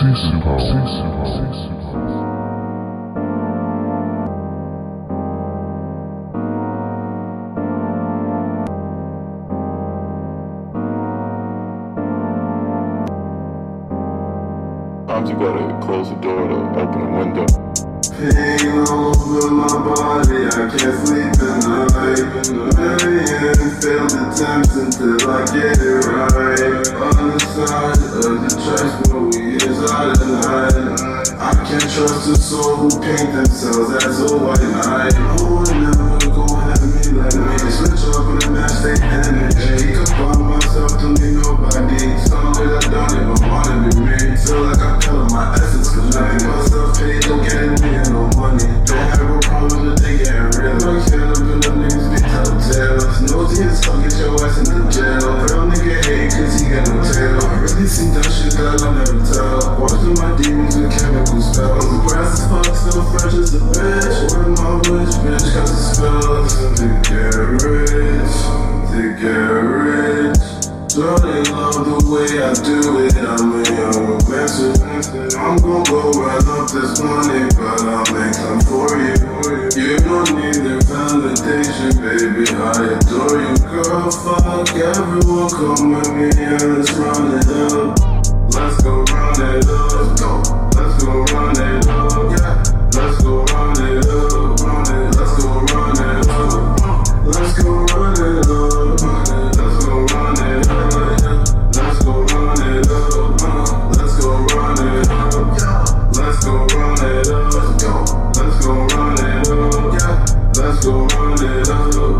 Sometimes you gotta close the door to open the window. Pain all over my body, I can't sleep at night. Million failed attempts until I get it right. On the side of the tracks night. I can't trust a soul who paint themselves as a white knight. Tell. Watching my demons with chemical spells. The grass is fucked, still fresh as a bitch. Where my wish, bitch, cause it spells. Rich, to get rich. So they love the way I do it. I'm a young adventure. I'm gon' go run up this money, but I'll make time for you. You don't need the validation, baby. I adore you, girl. Fuck everyone, come with me and let's run it up.